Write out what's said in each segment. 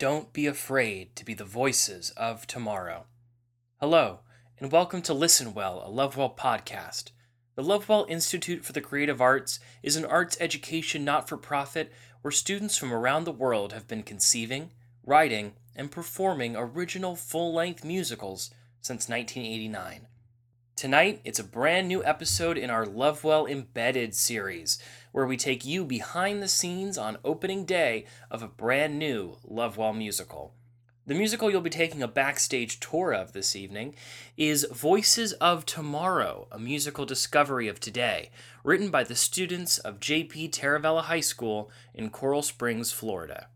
Don't be afraid to be the voices of tomorrow. Hello, and welcome to Listenwell, a Lovewell podcast. The Lovewell Institute for the Creative Arts is an arts education not for profit where students from around the world have been conceiving, writing, and performing original full length musicals since 1989. Tonight, it's a brand new episode in our Lovewell Embedded series, where we take you behind the scenes on opening day of a brand new Lovewell musical. The musical you'll be taking a backstage tour of this evening is Voices of Tomorrow, a musical discovery of today, written by the students of JP Taravella High School in Coral Springs, Florida.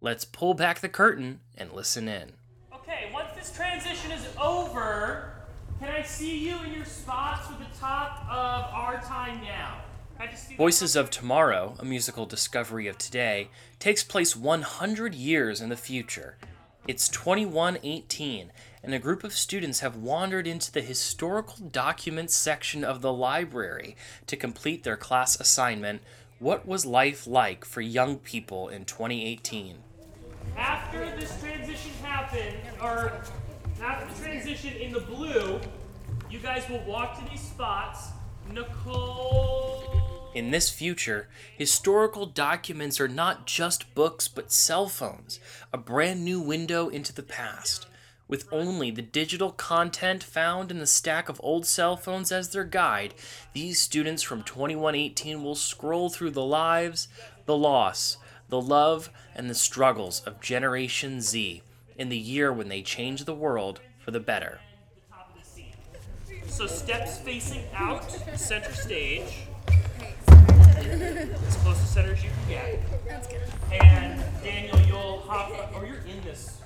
Let's pull back the curtain and listen in. Okay, once this transition is over, can I see you in your spots for the top of our time now? Voices of Tomorrow, a musical discovery of today, takes place 100 years in the future. It's 2118, and a group of students have wandered into the historical documents section of the library to complete their class assignment What Was Life Like for Young People in 2018? After this transition happened, or after the transition in the blue, you guys will walk to these spots. Nicole. In this future, historical documents are not just books but cell phones, a brand new window into the past. With only the digital content found in the stack of old cell phones as their guide, these students from 2118 will scroll through the lives, the loss, the love, and the struggles of Generation Z in the year when they change the world for the better. So steps facing out, center stage. as close to center as you can get. That's good. And Daniel, you'll hop up, or you're in this.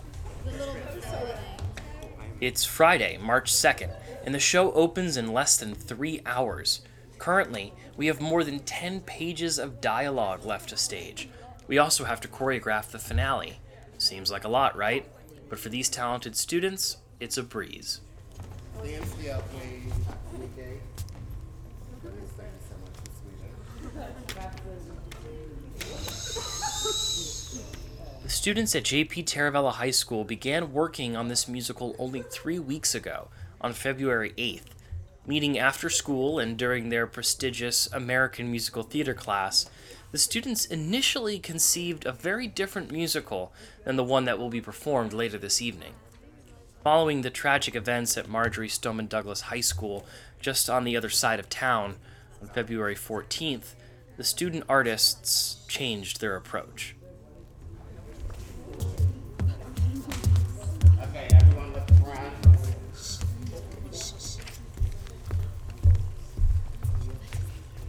It's Friday, March 2nd, and the show opens in less than three hours. Currently, we have more than 10 pages of dialogue left to stage. We also have to choreograph the finale. Seems like a lot, right? But for these talented students, it's a breeze. The students at JP Taravella High School began working on this musical only three weeks ago, on February 8th. Meeting after school and during their prestigious American Musical Theater class, the students initially conceived a very different musical than the one that will be performed later this evening. Following the tragic events at Marjory Stoneman Douglas High School, just on the other side of town, on February 14th, the student artists changed their approach. Okay, everyone look front.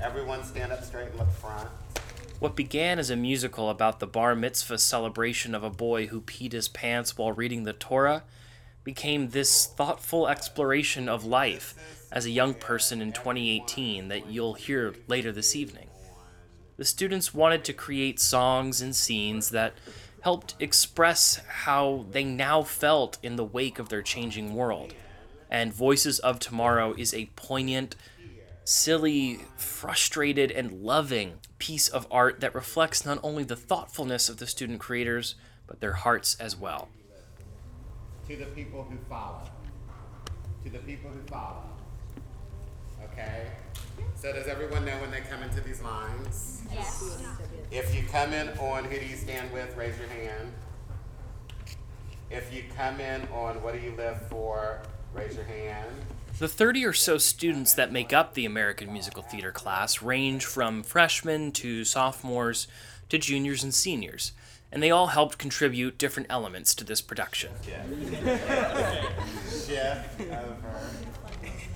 Everyone stand up straight and look front. What began as a musical about the bar mitzvah celebration of a boy who peed his pants while reading the Torah became this thoughtful exploration of life as a young person in 2018 that you'll hear later this evening. The students wanted to create songs and scenes that helped express how they now felt in the wake of their changing world. And Voices of Tomorrow is a poignant, silly, frustrated, and loving piece of art that reflects not only the thoughtfulness of the student creators, but their hearts as well. To the people who follow. To the people who follow. Okay? So does everyone know when they come into these lines? Yes. If you come in on who do you stand with, raise your hand. If you come in on what do you live for, raise your hand. The 30 or so students that make up the American Musical Theater class range from freshmen to sophomores to juniors and seniors, and they all helped contribute different elements to this production.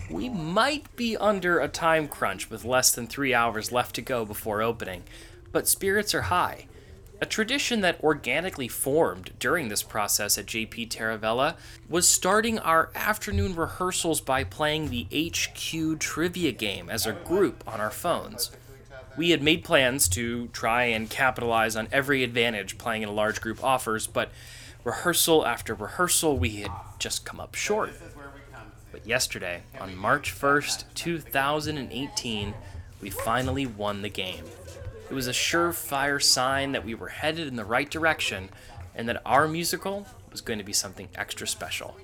We might be under a time crunch with less than three hours left to go before opening, but spirits are high. A tradition that organically formed during this process at JP Taravella was starting our afternoon rehearsals by playing the HQ trivia game as a group on our phones. We had made plans to try and capitalize on every advantage playing in a large group offers, but rehearsal after rehearsal, we had just come up short. But yesterday, on March 1st, 2018, we finally won the game. It was a surefire sign that we were headed in the right direction, and that our musical was going to be something extra special.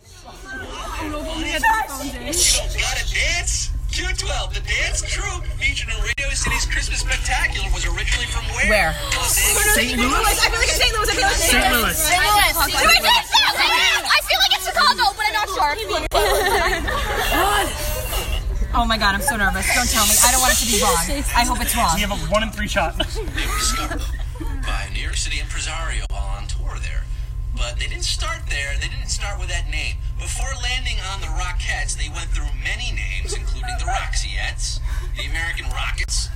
Q12, the dance crew featured in Radio City's Christmas Spectacular was originally from where? Where? Los St. Louis? I feel like it's St. Louis. I feel like it's St. Louis. St. Louis. I feel like it's Chicago, but I'm not sure. Oh my god, I'm so nervous. Don't tell me. I don't want it to be wrong. I hope it's wrong. We have a one in three shot. They were discovered by a New York City impresario while on tour there. But they didn't start there. They didn't start with that name. Before landing on the Rockettes, they went through many names, including the Roxyettes, the American Rockets,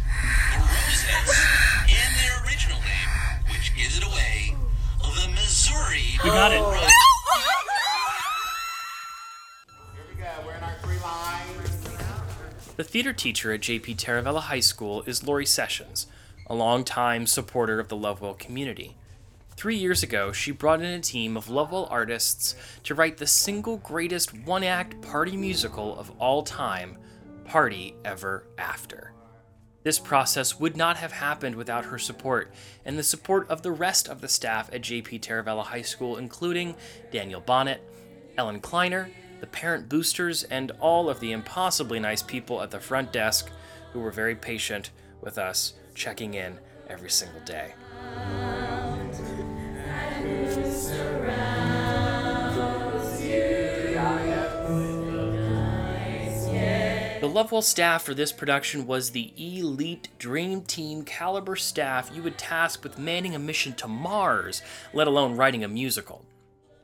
the Rosettes, and their original name, which gives it away, the Missouri. We got it. Rockets. The theater teacher at JP Taravella High School is Lori Sessions, a longtime supporter of the Lovewell community. Three years ago, she brought in a team of Lovewell artists to write the single greatest one act party musical of all time, Party Ever After. This process would not have happened without her support and the support of the rest of the staff at JP Taravella High School, including Daniel Bonnet, Ellen Kleiner, the parent boosters, and all of the impossibly nice people at the front desk who were very patient with us checking in every single day. The Lovewell staff for this production was the elite dream team caliber staff you would task with manning a mission to Mars, let alone writing a musical.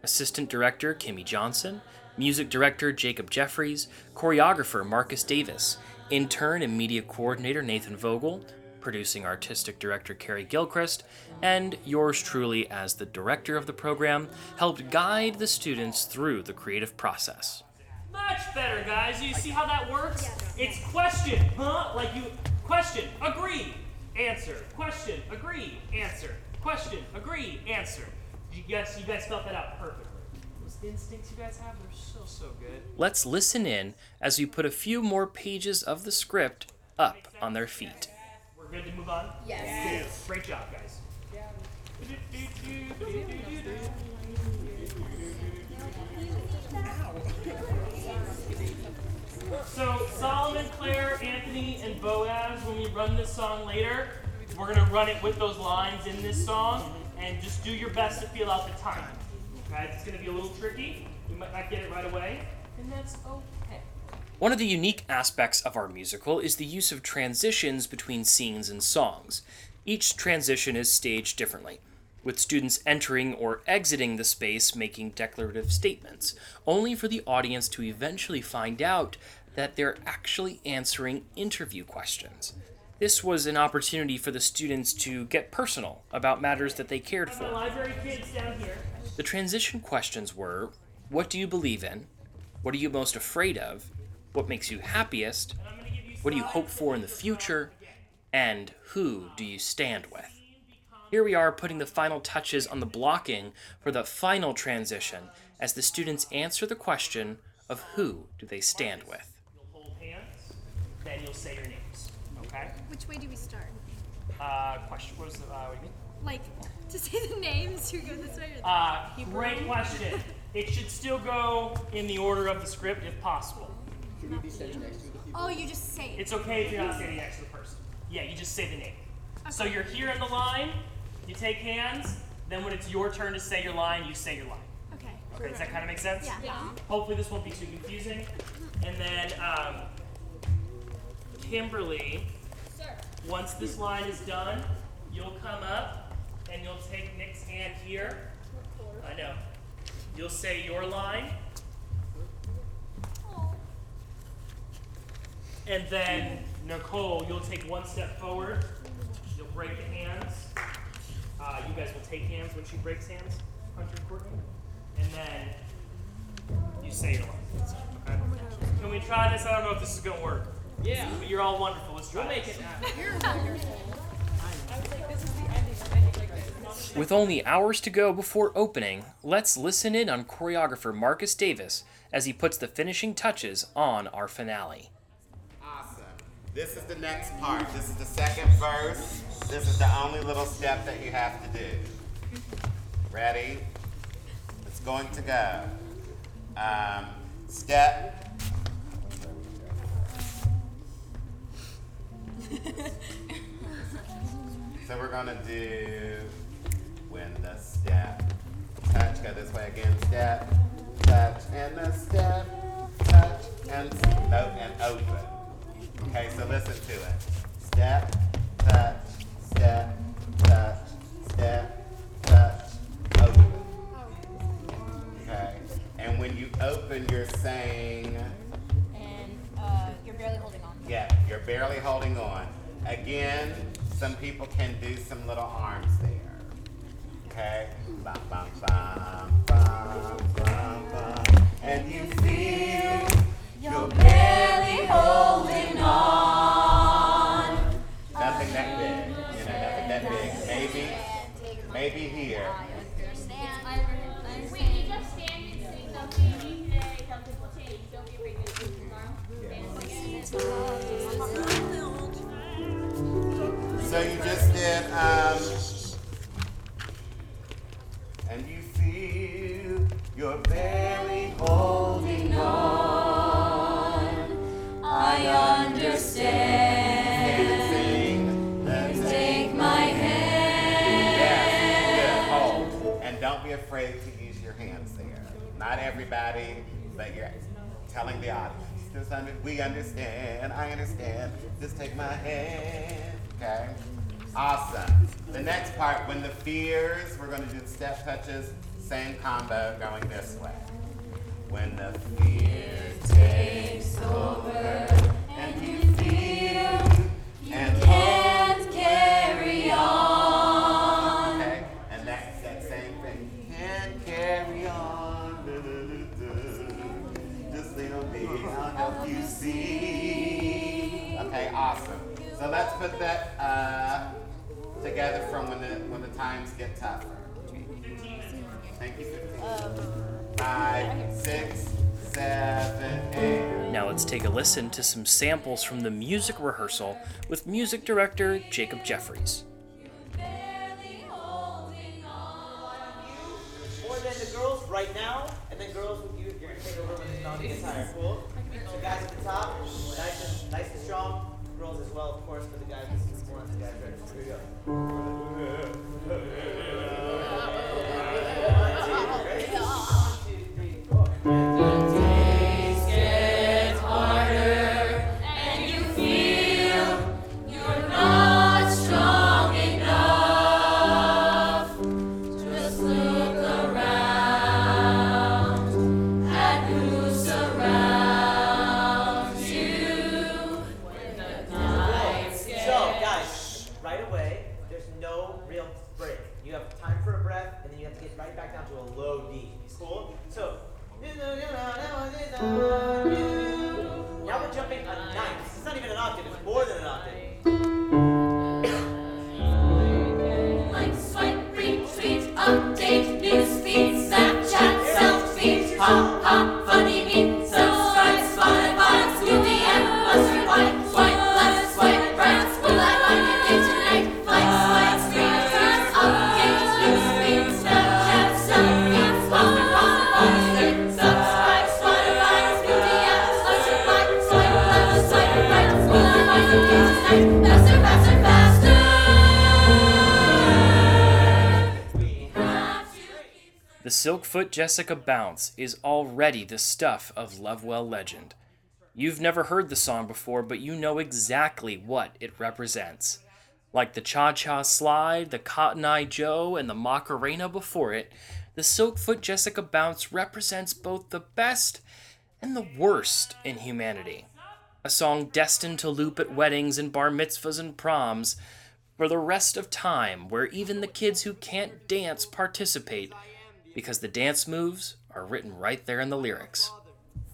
Assistant director Kimmy Johnson, music director Jacob Jeffries, choreographer Marcus Davis, intern and media coordinator Nathan Vogel, producing artistic director Carrie Gilchrist, and yours truly as the director of the program helped guide the students through the creative process. Much better, guys. You see how that works? It's question, huh? Like you question, agree, answer. Question, agree, answer. Question, agree, answer. You guys, you guys felt that out perfectly. Those instincts you guys have, they're so so good. Let's listen in as we put a few more pages of the script up on their feet. We're good to move on. Yes. Great job, guys. So Solomon, Claire, Anthony, and Boaz, when we run this song later, we're gonna run it with those lines in this song, and just do your best to feel out the time. Okay, it's gonna be a little tricky. We might not get it right away, and that's okay. One of the unique aspects of our musical is the use of transitions between scenes and songs. Each transition is staged differently, with students entering or exiting the space making declarative statements, only for the audience to eventually find out that they're actually answering interview questions. This was an opportunity for the students to get personal about matters that they cared My for. library kids down here. The transition questions were What do you believe in? What are you most afraid of? What makes you happiest? I'm gonna give you What do you hope for in the future? And who do you stand with? Here we are putting the final touches on the blocking for the final transition as the students answer the question of who do they stand with. You'll hold hands, then you'll say your names. Okay? Which way do we start? Uh, question. What was the, uh, what do you mean? Like, to say the names, who go this way or that? Uh, great question. It should still go in the order of the script if possible. oh, you just say it. It's okay if you're not standing next to the person. Yeah, you just say the name. So you're here in the line, you take hands, then when it's your turn to say your line, you say your line. Okay. Okay, does that kind of make sense? Yeah. Yeah. Hopefully this won't be too confusing. And then, um, Kimberly, once this line is done, you'll come up and you'll take Nick's hand here. I know. You'll say your line. And then, Nicole, you'll take one step forward. You'll break the hands. Uh, you guys will take hands when she breaks hands, Hunter and Courtney. And then you say your line. Okay? Can we try this? I don't know if this is gonna work. Yeah. But you're all wonderful. Let's try we'll make it With only hours to go before opening, let's listen in on choreographer Marcus Davis as he puts the finishing touches on our finale. Awesome. This is the next part. This is the second verse. This is the only little step that you have to do. Ready? It's going to go. Um, step. so we're gonna do when the step touch. Go this way again. Step, touch, and the step, touch, and no, and open. Okay, so listen to it. Step, touch, step, touch, step, touch, open. Okay, and when you open, you're saying. And uh, you're barely holding on. Yeah, you're barely holding on. Again, some people can do some little arms there. Okay? Bum, bum, bum, bum, bum, bum. And you feel you're barely holding on. Nothing that big. You know, nothing that big. Maybe, maybe here. Wait, So you just did, um, and you feel you're barely holding on. I understand. Take my hand. Hold. And don't be afraid to use your hands there. Not everybody, but you're telling the audience. We understand. I understand. Just take my hand. Okay. Awesome. The next part, when the fears, we're going to do the step touches, same combo, going this way. When the fear takes over and you feel and can't carry on. Okay, and that's that same thing. Can't carry on. Just on me, I'll help you see. Okay, awesome. So let's put that uh, together from when the when the times get tougher. Thank you. Five, six, seven, eight. Now let's take a listen to some samples from the music rehearsal with music director Jacob Jeffries. Or then the girls right now, and then girls you, you're gonna take over when the song gets higher. Cool? So guys at the top, Jessica Bounce is already the stuff of Lovewell legend. You've never heard the song before, but you know exactly what it represents. Like the Cha Cha Slide, the Cotton Eye Joe, and the Macarena before it, the Silkfoot Jessica Bounce represents both the best and the worst in humanity. A song destined to loop at weddings and bar mitzvahs and proms for the rest of time, where even the kids who can't dance participate because the dance moves are written right there in the lyrics.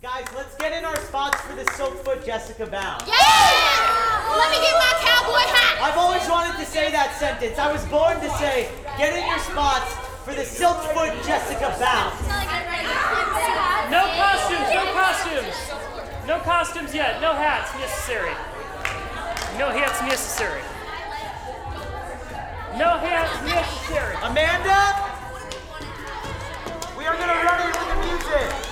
Guys, let's get in our spots for the Silkfoot Jessica Bounce. Yeah! Let me get my cowboy hat! I've always wanted to say that sentence. I was born to say, get in your spots for the Silkfoot Jessica Bounce. No costumes, no costumes. No costumes yet, no hats necessary. No hats necessary. No hats necessary. Amanda, are going to run into the music.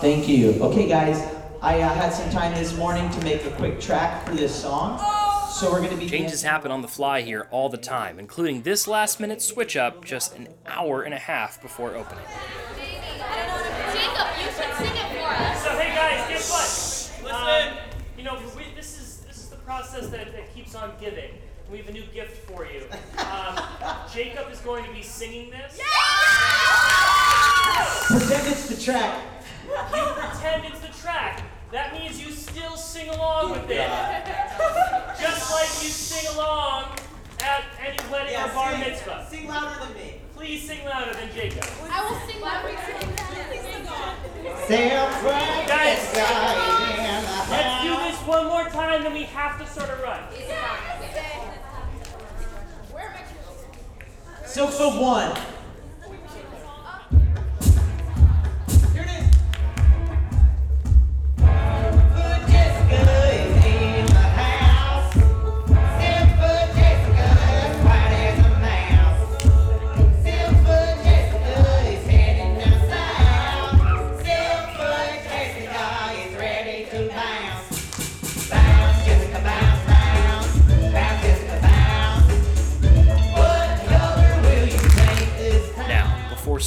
Thank you. Okay, guys, I uh, had some time this morning to make a quick track for this song. So we're gonna be Changes happen on the fly here all the time, including this last minute switch up just an hour and a half before opening. Jacob, you should sing it for us. So hey guys, guess what? Um, you know, we, this is this is the process that, that keeps on giving. We have a new gift for you. Um, Jacob is going to be singing this. Pretend it's the track. You pretend it's the track. That means you still sing along with it. Just like you sing along at any wedding or bar sing, mitzvah. Sing louder than me. Please sing louder than Jacob. I will sing louder. Than Jacob. Sam Frank Guys, let's do this one more time, then we have to start a run. Where are my shoes? Silk for one.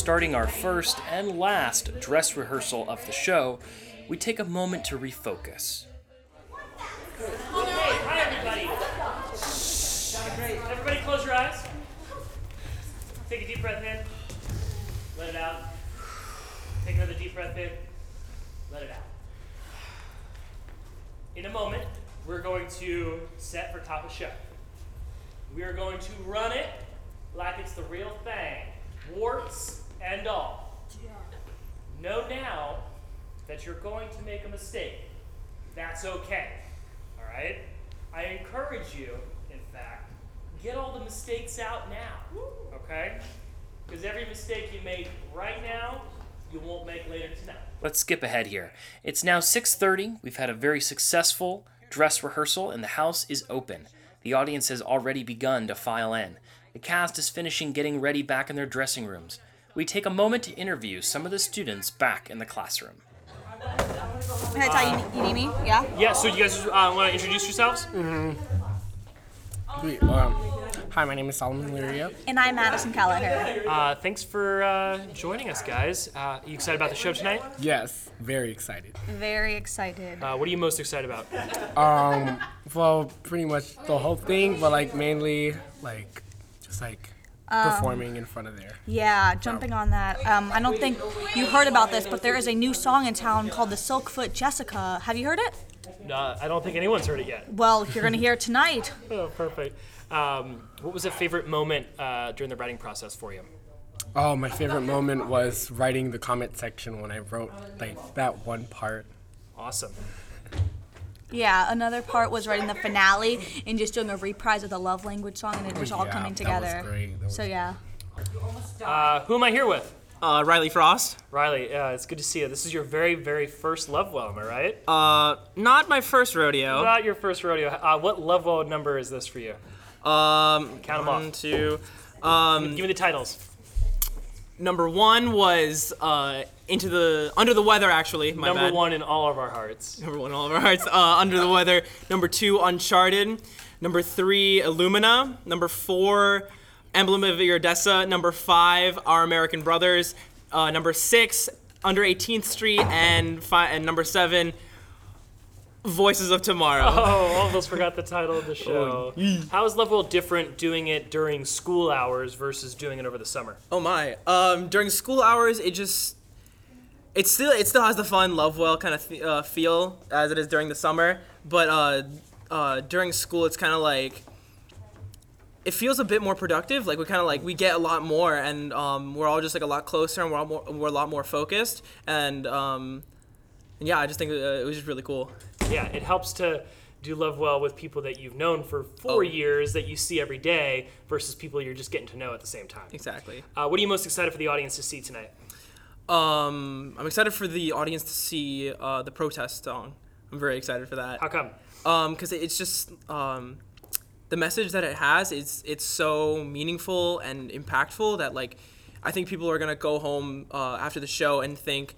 Starting our first and last dress rehearsal of the show, we take a moment to refocus. Hey, hi everybody. Everybody close your eyes. Take a deep breath in. Let it out. Take another deep breath in. Let it out. In a moment, we're going to set for top of show. We are going to run it like it's the real thing. Warts and all. Know now that you're going to make a mistake. That's okay. Right? I encourage you, in fact, get all the mistakes out now. Okay? Because every mistake you make right now, you won't make later tonight. Let's skip ahead here. It's now 6:30. We've had a very successful dress rehearsal and the house is open. The audience has already begun to file in. The cast is finishing getting ready back in their dressing rooms. We take a moment to interview some of the students back in the classroom. Hey, Ty, you, you need me? Yeah? Yeah, so you guys uh, want to introduce yourselves? We, um, hi, my name is Solomon Liria. And I'm Madison Callagher. Uh, thanks for uh, joining us, guys. Uh, you excited about the show tonight? Yes, very excited. Very excited. Uh, what are you most excited about? Um, well, pretty much the whole thing, but like mainly like just like performing in front of there. Yeah, jumping on that. Um, I don't think you heard about this, but there is a new song in town called the Silkfoot Jessica. Have you heard it? No, I don't think anyone's heard it yet. Well, you're gonna hear it tonight. Oh, perfect. Um, what was a favorite moment uh, during the writing process for you? Oh, my favorite moment was writing the comment section when I wrote like that one part. Awesome. Yeah, another part was writing the finale and just doing a reprise of the love language song, and it was all Yeah, coming that was together. great. That So yeah. Uh, who am I here with? Uh, Riley Frost. Riley, uh, it's good to see you. This is your very, very first Lovewell, am I right? Uh, not my first rodeo. Not your first rodeo. Uh, what Lovewell number is this for you? Um, Count 'em one, off. two. Um, Give me the titles. number one was uh, into the under the weather. Actually, my Number bad. one in all of our hearts. Number one, in all of our hearts. Uh, under the weather. Number two, Uncharted. Number three, Illumina. Number four, Emblem of Iridessa. Number five, Our American Brothers. Uh, number six, Under 18th Street, and fi- and number seven, Voices of Tomorrow. Oh, almost forgot the title of the show. How is Lovewell different doing it during school hours versus doing it over the summer? Oh my! Um, during school hours, it just it still it still has the fun Lovewell kind of uh, feel as it is during the summer, but uh, uh, during school, it's kind of like it feels a bit more productive. Like we kind of like we get a lot more, and um, we're all just like a lot closer, and we're all more, we're a lot more focused, and um, and yeah, I just think uh, it was just really cool. Yeah, it helps to do Lovewell with people that you've known for four Oh. years that you see every day versus people you're just getting to know at the same time. Exactly. Uh, what are you most excited for the audience to see tonight? Um, I'm excited for the audience to see uh, the protest song. I'm very excited for that. How come? Um, because it's just um, the message that it has. It's it's so meaningful and impactful that like I think people are gonna go home uh, after the show and think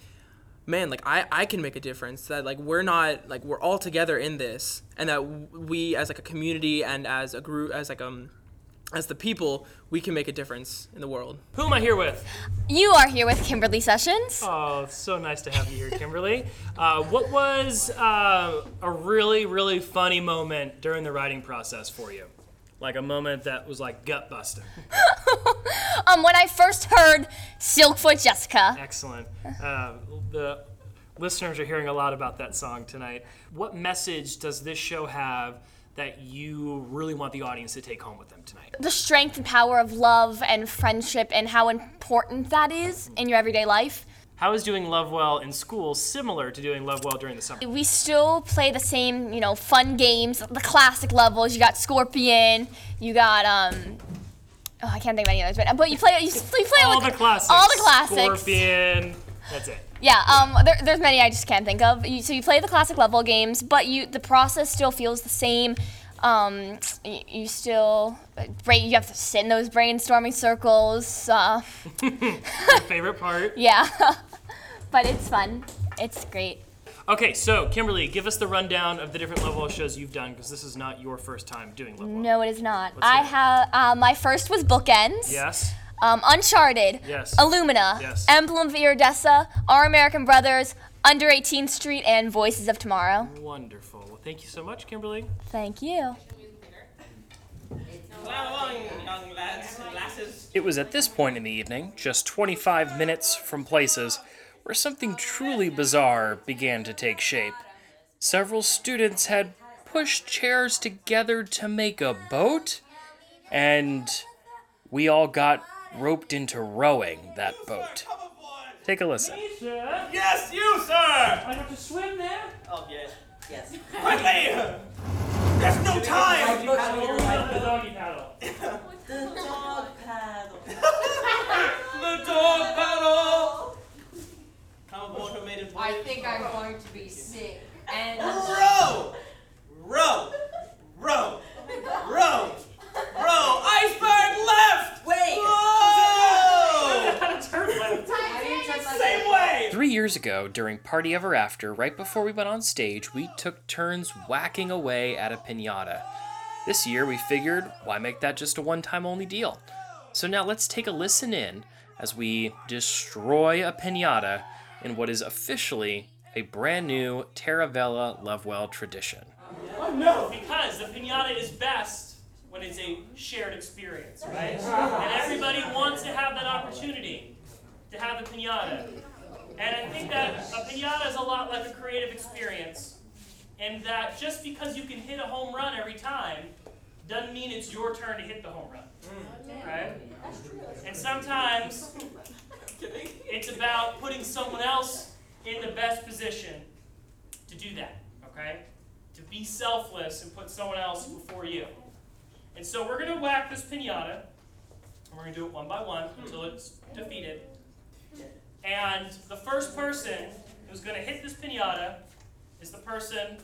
man, like I I can make a difference. That like we're not like we're all together in this, and that we as like a community and as a group as like um as the people we can make a difference in the world. Who am I here with? You are here with Kimberly Sessions. Oh, so nice to have you here, Kimberly. Uh, what was uh, a really, really funny moment during the writing process for you? Like a moment that was like gut busting. Um, when I first heard Silkfoot Jessica, Excellent. Uh, the listeners are hearing a lot about that song tonight. What message does this show have that you really want the audience to take home with them tonight? the strength and power of love and friendship and how important that is in your everyday life. How is doing Lovewell in school similar to doing Lovewell during the summer? We still play the same, you know, fun games, the classic Lovewells. You got Scorpion, you got um Oh, I can't think of any others, but but you play you, play all like the classics. all the classics. Scorpion. That's it. Yeah, um, there, there's many I just can't think of. You, so you play the classic Lovewell games, but you the process still feels the same. Um, you, you still brain, you have to sit in those brainstorming circles. Uh, favorite part? yeah, but it's fun. It's great. Okay, so Kimberly, give us the rundown of the different Lovewell shows you've done because this is not your first time doing Lovewell. No, it is not. I have uh, my first was Bookends. Yes. Um, Uncharted. Yes. Illumina. Yes. Emblem of Iridessa. Our American Brothers. Under 18th Street and Voices of Tomorrow. Wonderful. Well, thank you so much, Kimberly. Thank you. young lads and lasses. It was at this point in the evening, just 25 minutes from places, where something truly bizarre began to take shape. Several students had pushed chairs together to make a boat, and we all got roped into rowing that boat. Take a listen. Yes, you, sir! I have to swim there? Oh, yes. Yes. Quickly! There's no time! The doggy paddle. The dog paddle. the dog paddle! Come aboard, her I think I'm going to be sick. And Row! Row! Row! Row! Row! Iceberg left! Wait! Whoa! Same way! Three years ago, during Party Ever After, right before we went on stage, we took turns whacking away at a pinata. This year, we figured, why make that just a one time only deal? So now let's take a listen in as we destroy a pinata in what is officially a brand new Taravella Lovewell tradition. Oh no! Because the pinata is best when it's a shared experience, right? And everybody wants to have that opportunity to have a pinata. And I think that a pinata is a lot like a creative experience, in that just because you can hit a home run every time doesn't mean it's your turn to hit the home run, mm. right? And sometimes it's about putting someone else in the best position to do that, okay? To be selfless and put someone else before you. And so we're gonna whack this pinata, and we're gonna do it one by one until hmm. it's defeated. And the first person who's gonna hit this pinata is the person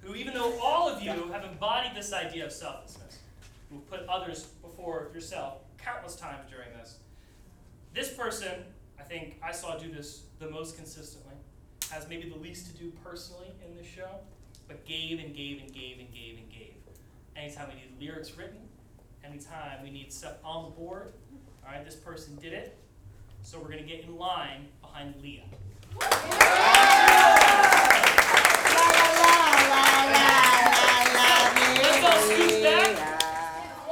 who, even though all of you have embodied this idea of selflessness, who put others before yourself countless times during this, this person, I think I saw do this the most consistently, has maybe the least to do personally in this show, but gave and gave and gave and gave and gave. Anytime we need lyrics written, anytime we need stuff on the board, all right, this person did it. So we're gonna get in line behind Leah. Let's all scoot back.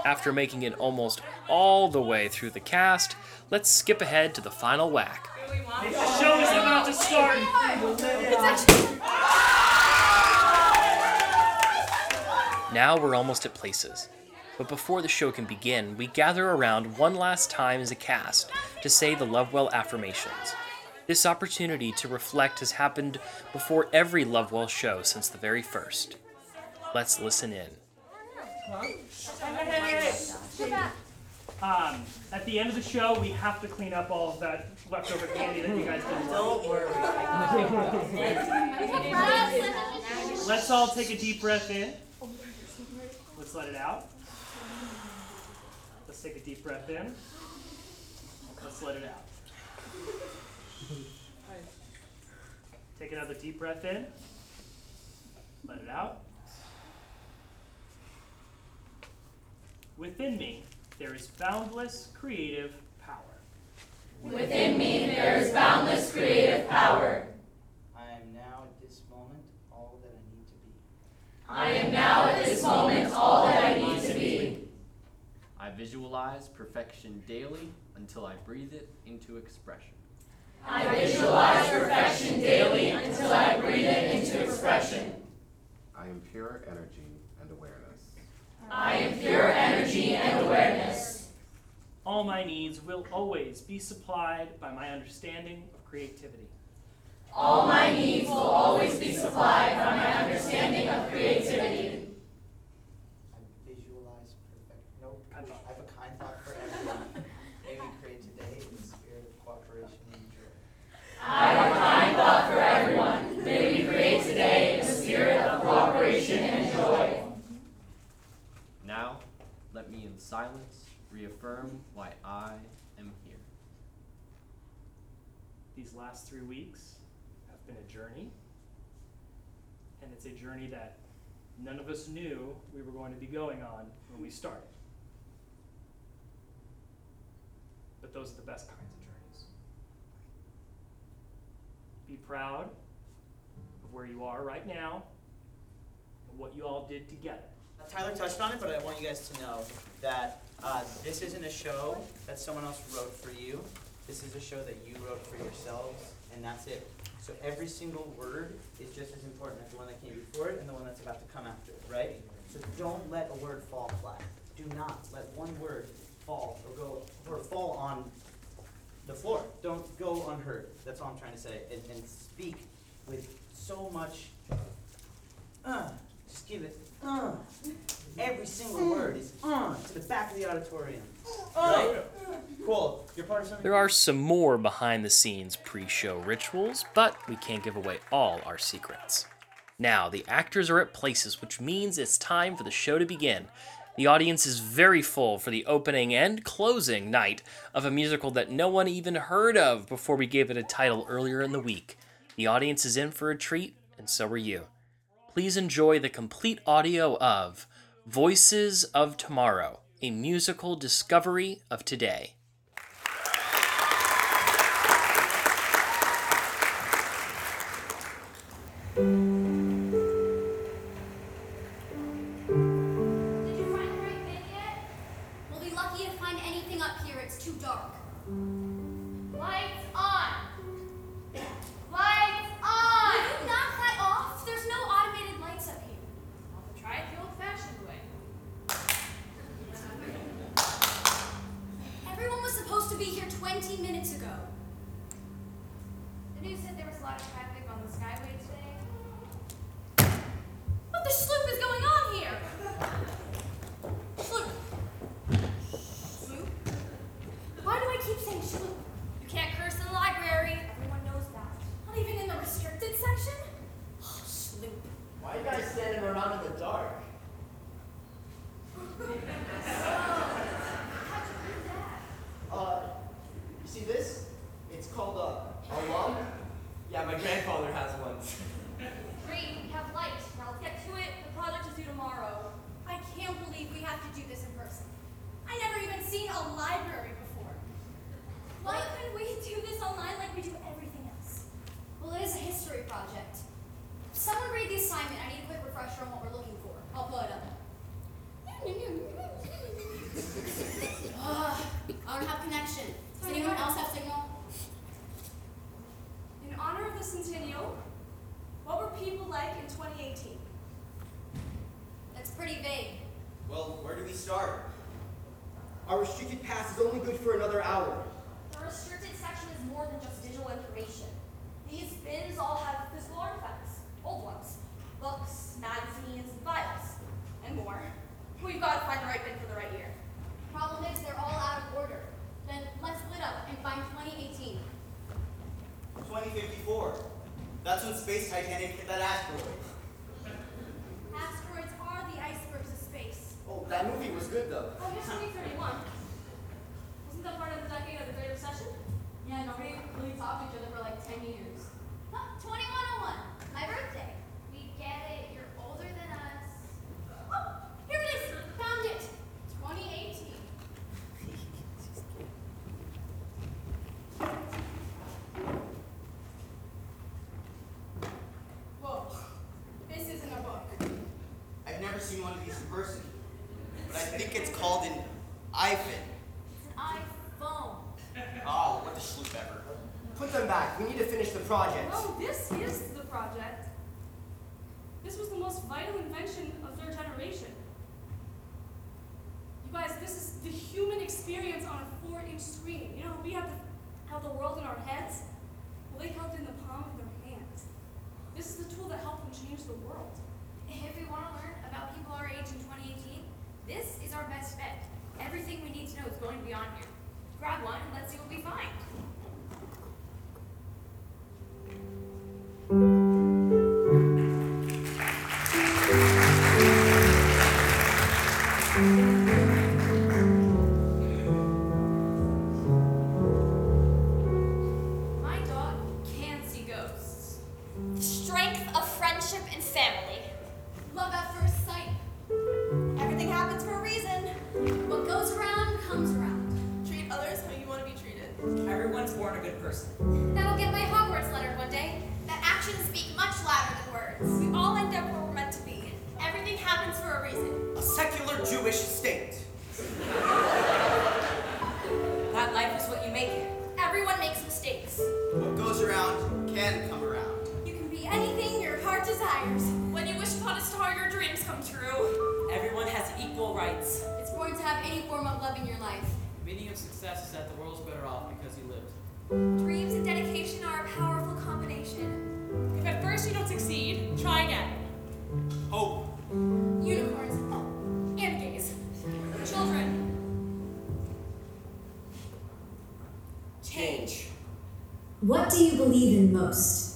After making it almost all the way through the cast, let's skip ahead to the final whack. The show is about to start. Now we're almost at places. But before the show can begin, we gather around one last time as a cast to say the Lovewell affirmations. This opportunity to reflect has happened before every Lovewell show since the very first. Let's listen in. Um, at the end of the show, we have to clean up all of that leftover candy that you guys didn't. Don't worry. Let's all take a deep breath in. Let it out. Let's take a deep breath in. Let's let it out. Take another deep breath in. Let it out. Within me, there is boundless creative power. Within me there is boundless creative power. I am now at this moment all that I need to be. I am now at this moment all that I need to be. I visualize perfection daily until I breathe it into expression. I visualize perfection daily until I breathe it into expression. I am pure energy and awareness. I am pure energy and awareness. All my needs will always be supplied by my understanding of creativity. All my needs will always be supplied by my understanding of creativity. I visualize perfect. Nope. I have a kind thought for everyone. May we create today in the spirit of cooperation and joy. I have a kind thought for everyone. May we create today in the spirit of cooperation and joy. Now, let me in silence reaffirm why I am here. These last three weeks have been a journey, and it's a journey that none of us knew we were going to be going on when we started. But those are the best kinds of journeys. Be proud of where you are right now and what you all did together. Tyler touched on it, but I want you guys to know that uh, this isn't a show that someone else wrote for you. This is a show that you wrote for yourselves, and that's it. So every single word is just as important as the one that came before it and the one that's about to come after it, right? So don't let a word fall flat. Do not let one word fall or go or fall on the floor. Don't go unheard. That's all I'm trying to say. And, and speak with so much. Uh, just give it. Uh, every single word is uh, to the back of the auditorium. Right? Cool. You're part of something. There are some more behind the scenes pre show rituals, but we can't give away all our secrets. Now, the actors are at places, which means it's time for the show to begin. The audience is very full for the opening and closing night of a musical that no one even heard of before we gave it a title earlier in the week. The audience is in for a treat, and so are you. Please enjoy the complete audio of Voices of Tomorrow, a musical discovery of today. Don't have connection. Does anyone else have signal? In honor of the centennial, what were people like in 2018? That's pretty vague. Well, where do we start? Our restricted pass is only good for another hour. The restricted section is more than just digital information. These bins all have physical artifacts, old ones, books, magazines, files, and more. We've got to find the right bin for the right year. Problem is, they're all out of order. Then let's split up and find 2018. 2054. That's when Space Titanic hit that asteroid. Asteroids are the icebergs of space. Oh, that movie was good though. Oh, here's 2031. Wasn't that part of the decade of the Great Recession? Yeah, nobody really talked to each other for like 10 years. Huh, 2101. Seen one of these in person, but I think it's called an Strength of friendship and family. Love at first sight. Everything happens for a reason. What goes around comes around. Treat others how you want to be treated. Everyone's born a good person. That'll get my Hogwarts letter one day. That actions speak much louder than words. We all end up where we're meant to be. Everything happens for a reason. A secular Jewish state. That life is what you make it. Everyone makes mistakes. What goes around can come around. Desires. When you wish upon a star, your dreams come true. Everyone has equal rights. It's important to have any form of love in your life. The meaning of success is that the world's better off because you lived. Dreams and dedication are a powerful combination. If at first you don't succeed, try again. Hope. Unicorns. And gays. Children. Change. What do you believe in most?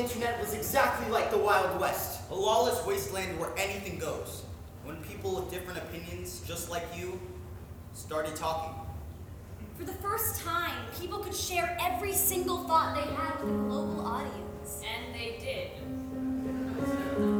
Internet was exactly like the Wild West. A lawless wasteland where anything goes. When people with different opinions, just like you, started talking. For the first time, people could share every single thought they had with a global audience. And they did.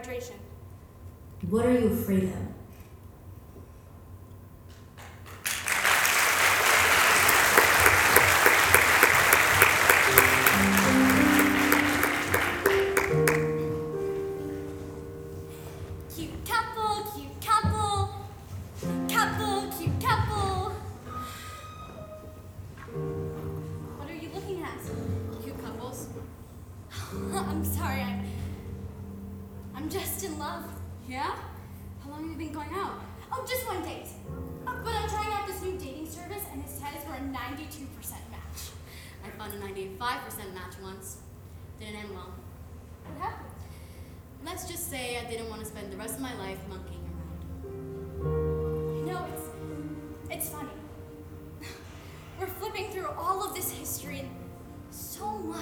hydration. What are you afraid of?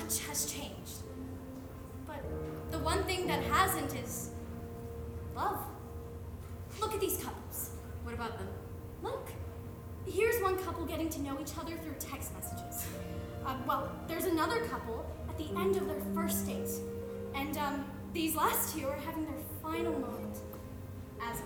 much has changed. But the one thing that hasn't is love. Look at these couples. What about them? Look, here's one couple getting to know each other through text messages. Uh, well, there's another couple at the end of their first date. And um, these last two are having their final moment as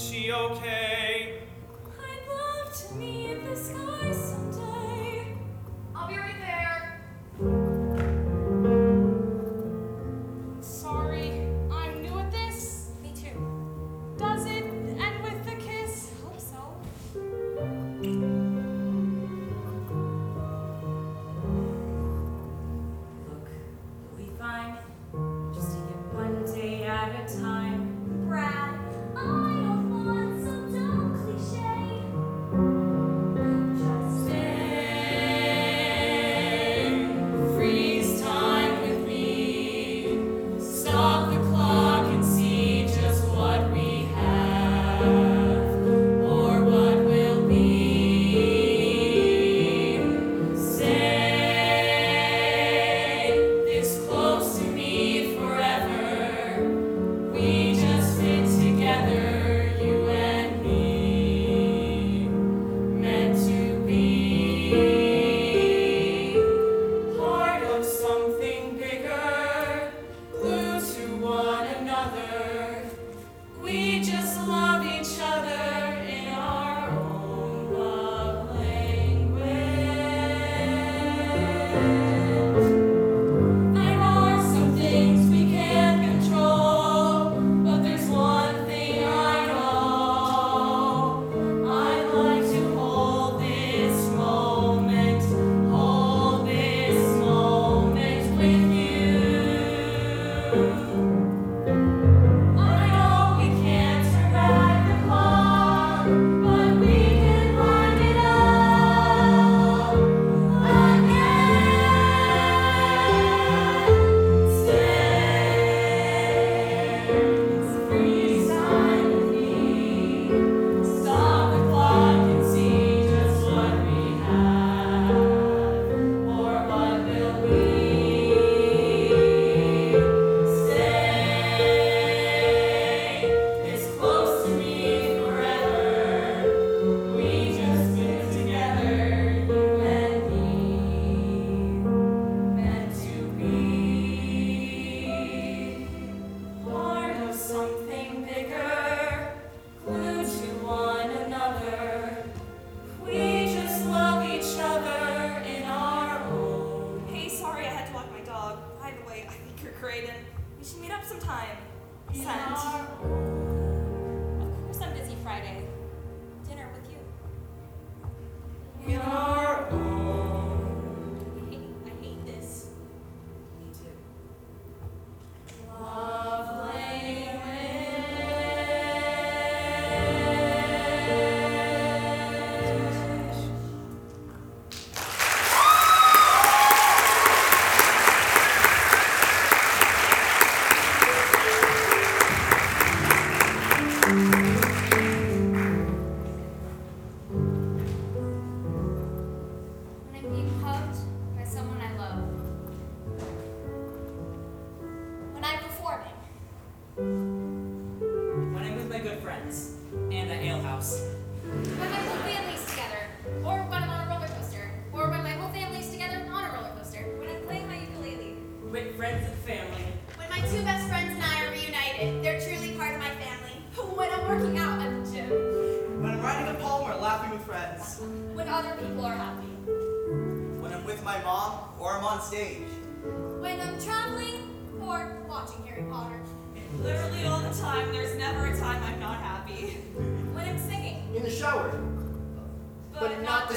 she okay?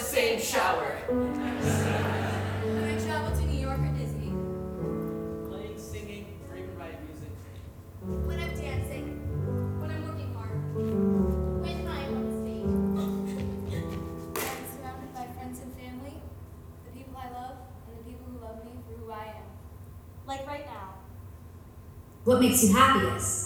same shower. I travel to New York or Disney? Playing, singing, writing music. When I'm dancing. When I'm working hard. When I'm on stage. when I'm surrounded by friends and family, the people I love, and the people who love me for who I am. Like right now. What makes you happiest?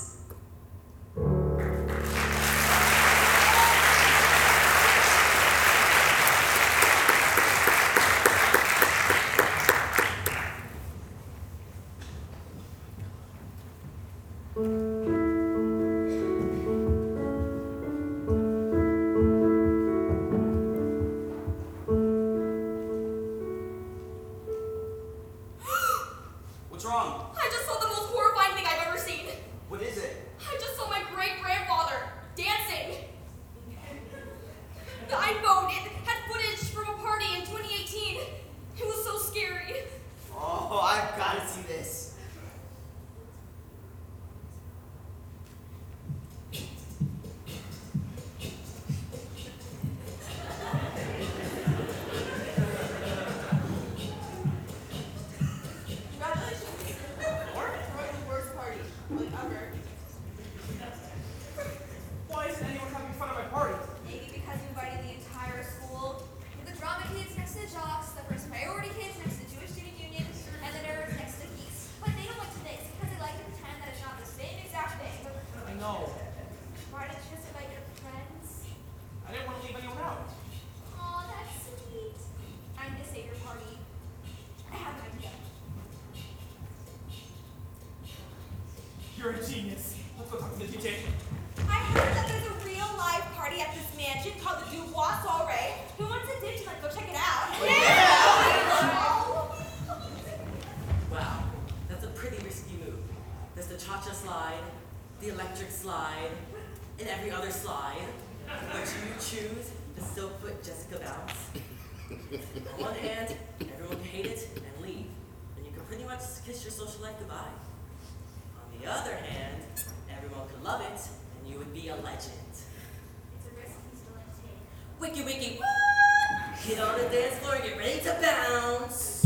There's the cha-cha slide, the electric slide, and every other slide. Which you choose the silk foot Jessica Bounce. On one hand, everyone can hate it and leave, and you can pretty much kiss your social life goodbye. On the other hand, everyone could love it, and you would be a legend. Wiki wiki, what? Get on the dance floor and get ready to bounce.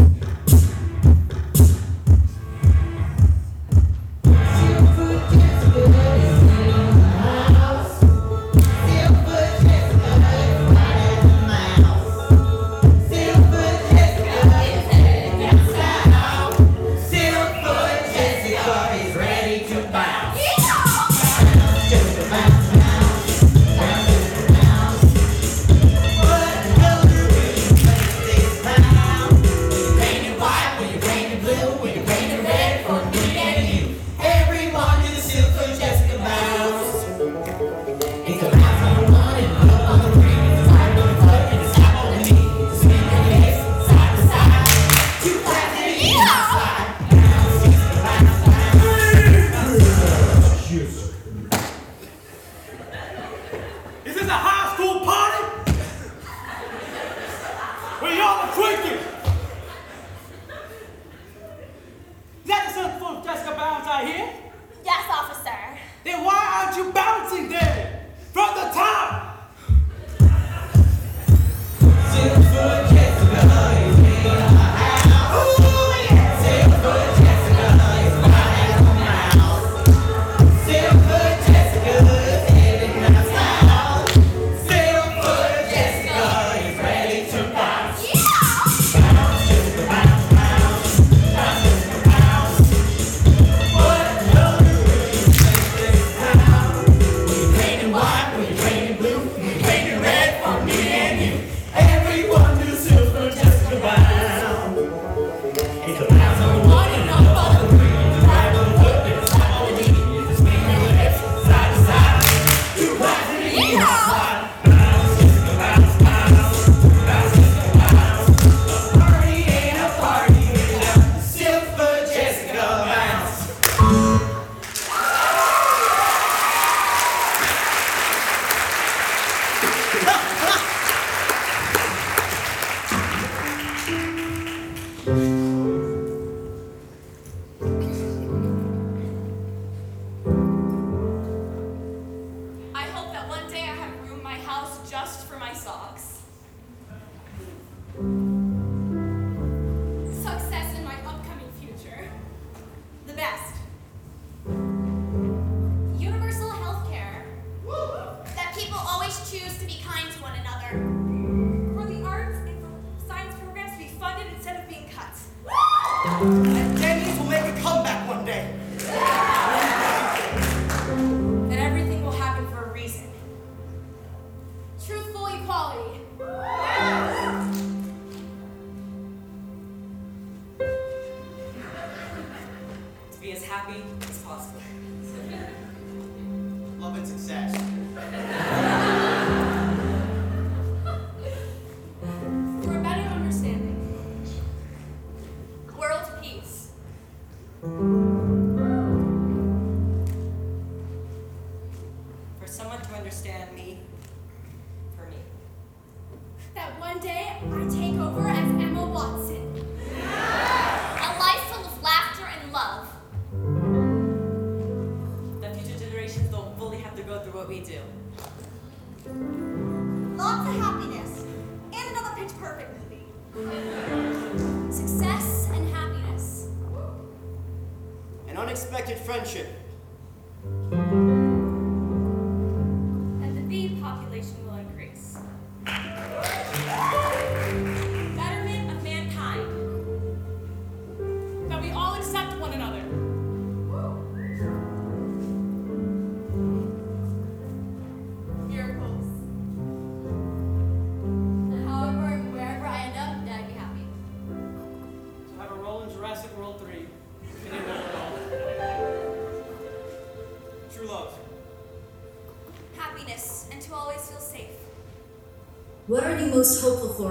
An unexpected friendship.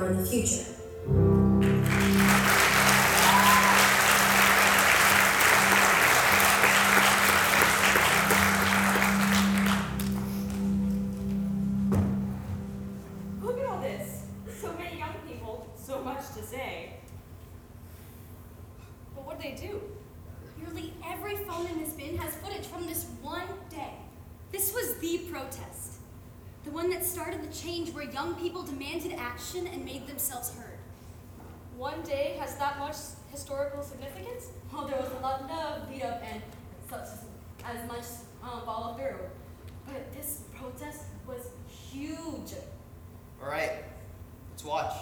In the future? Huge. All right, let's watch.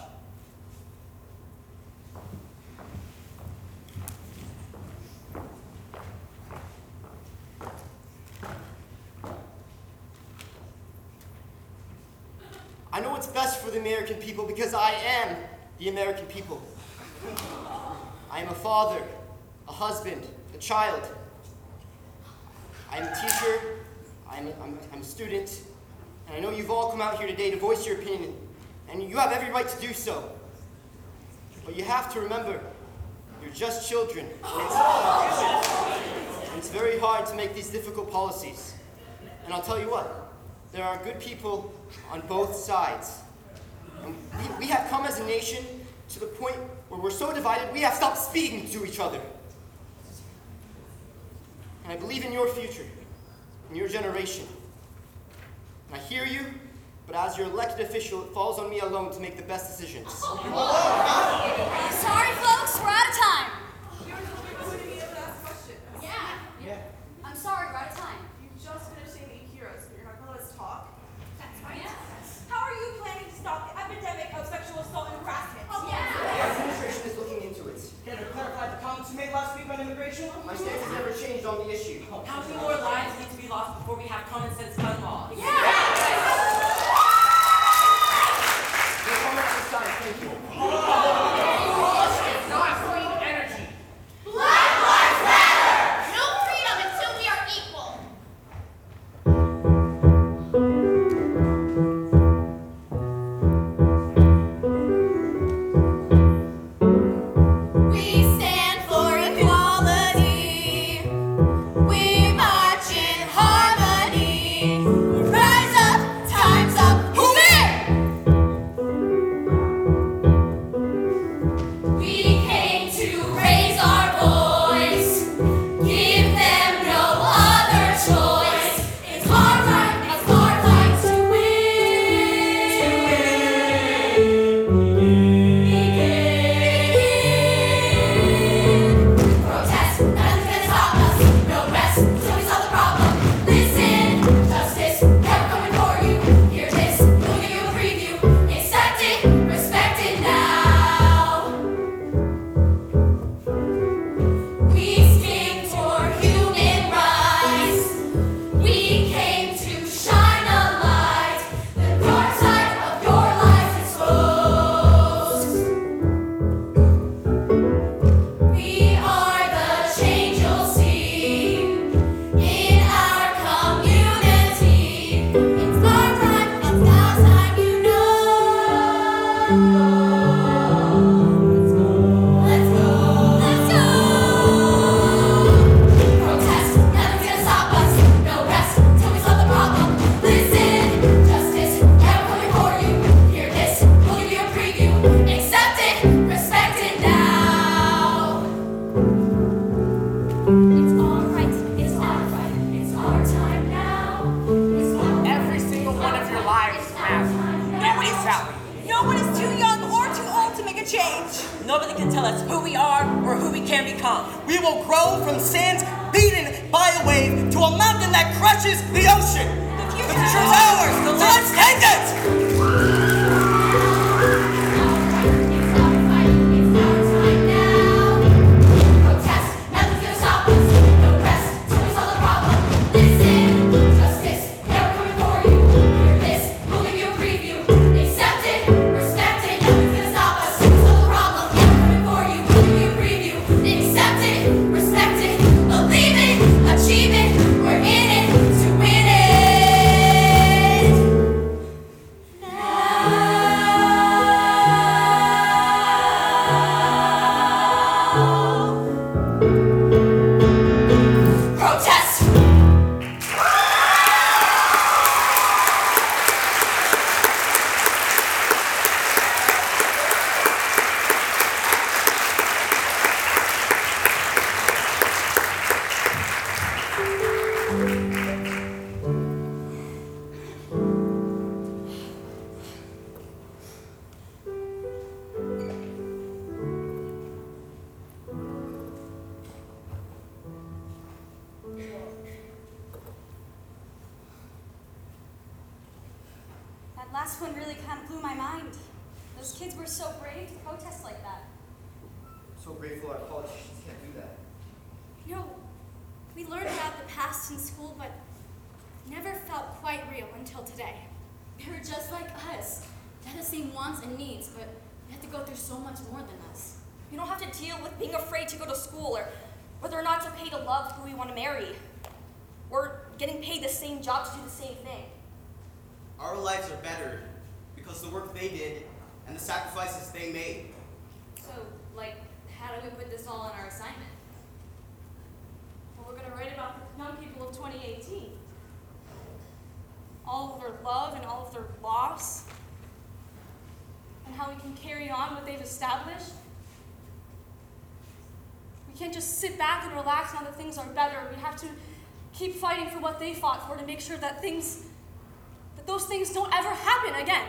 I know what's best for the American people because I am the American people. I am a father, a husband, a child. I am a teacher, I'm a, I'm, I'm a student, and I know you've all come out here today to voice your opinion, and you have every right to do so. But you have to remember, you're just children. And it's, and it's very hard to make these difficult policies. And I'll tell you what, there are good people on both sides. And we, we have come as a nation to the point where we're so divided we have stopped speaking to each other. And I believe in your future, in your generation. And I hear you, but as your elected official, it falls on me alone to make the best decisions. Sorry, folks, we're out of time. Yeah. Yeah. I'm sorry, we're out of time. You just finished saying eight heroes, but you're not gonna let us talk. That's right. How are you planning to stop the epidemic of sexual assault and harassment? Oh, The administration is looking into it. Can I clarify the comments you made last week on immigration? My stance has never changed on the issue. How many more last one really kind of blew my mind. Those kids were so brave to protest like that. So grateful our politicians can't do that. You know, we learned about the past in school, but never felt quite real until today. They were just like us. They had the same wants and needs, but they had to go through so much more than us. We don't have to deal with being afraid to go to school or whether or not it's okay to love who we want to marry. Or getting paid the same job to do the same thing. Our lives are better because the work they did and the sacrifices they made. So, like, how do we put this all in our assignment? Well, we're going to write about the young people of 2018. All of their love and all of their loss. And how we can carry on what they've established. We can't just sit back and relax now that things are better. We have to keep fighting for what they fought for to make sure that things, those things don't ever happen again.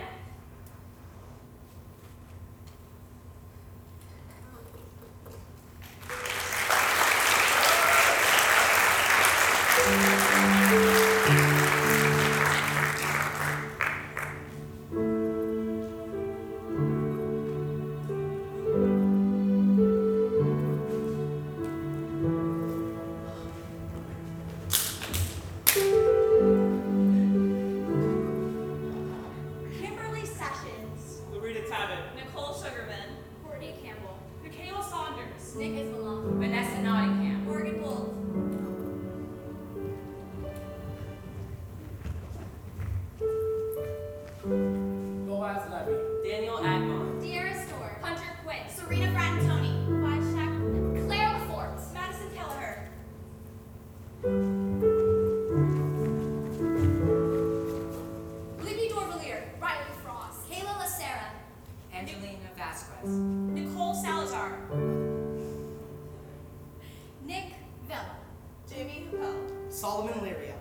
Solomon Lyria.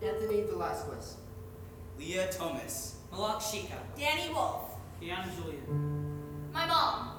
Anthony Velasquez. Leah Thomas. Malak Shika. Danny Wolf. Deanna Julian. My mom.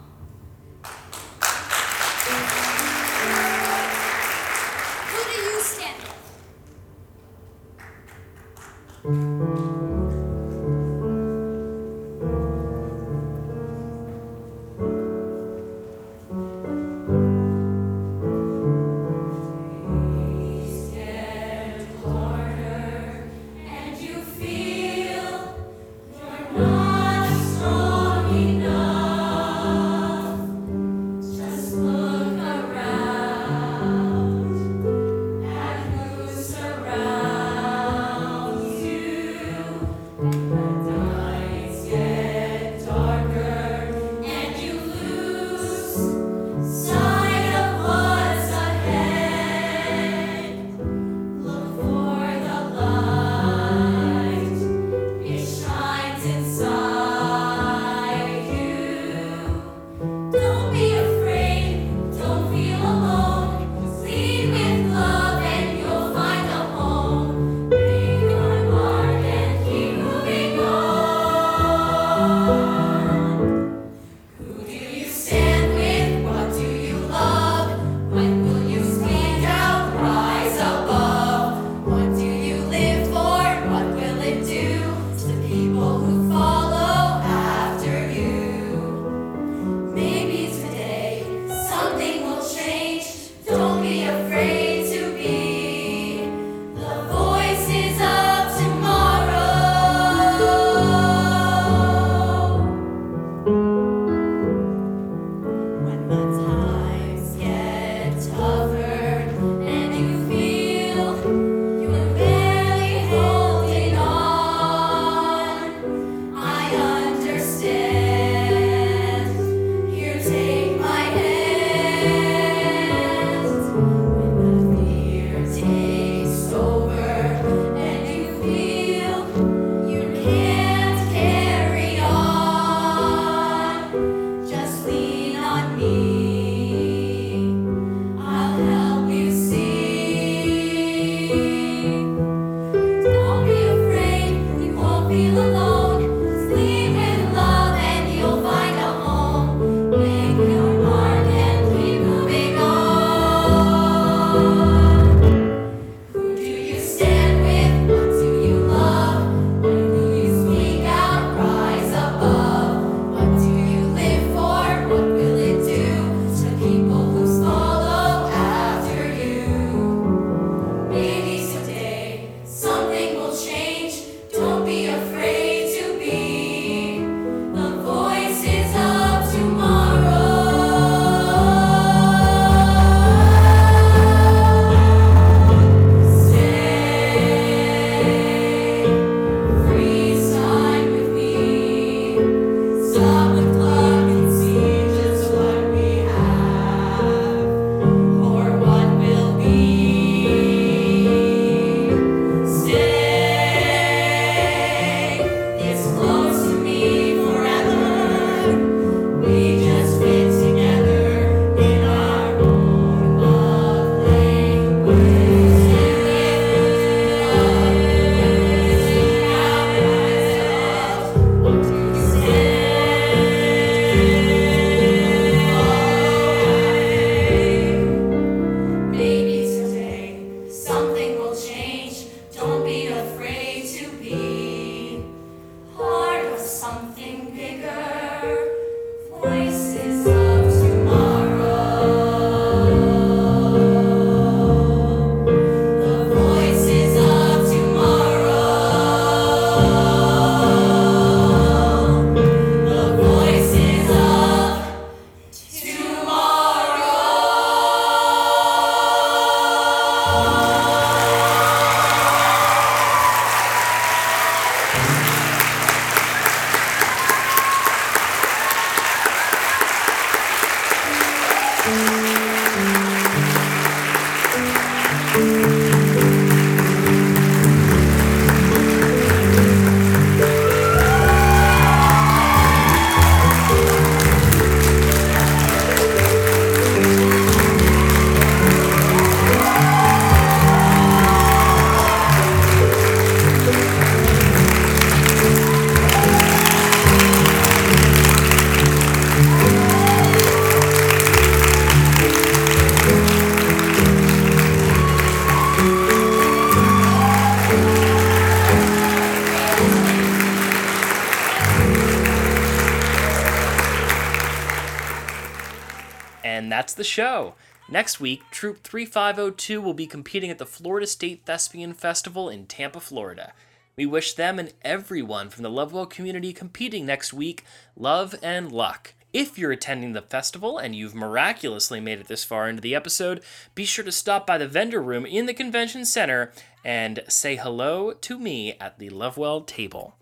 Next week, Troop 3502 will be competing at the Florida State Thespian Festival in Tampa, Florida. We wish them and everyone from the Lovewell community competing next week love and luck. If you're attending the festival and you've miraculously made it this far into the episode, be sure to stop by the vendor room in the convention center and say hello to me at the Lovewell table.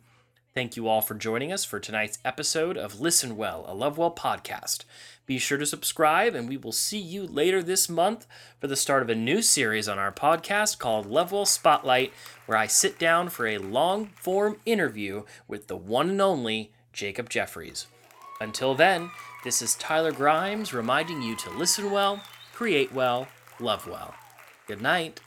Thank you all for joining us for tonight's episode of Listenwell, a Lovewell podcast. Be sure to subscribe, and we will see you later this month for the start of a new series on our podcast called Lovewell Spotlight, where I sit down for a long form interview with the one and only Jacob Jeffries. Until then, this is Tyler Grimes reminding you to listen well, create well, love well. Good night.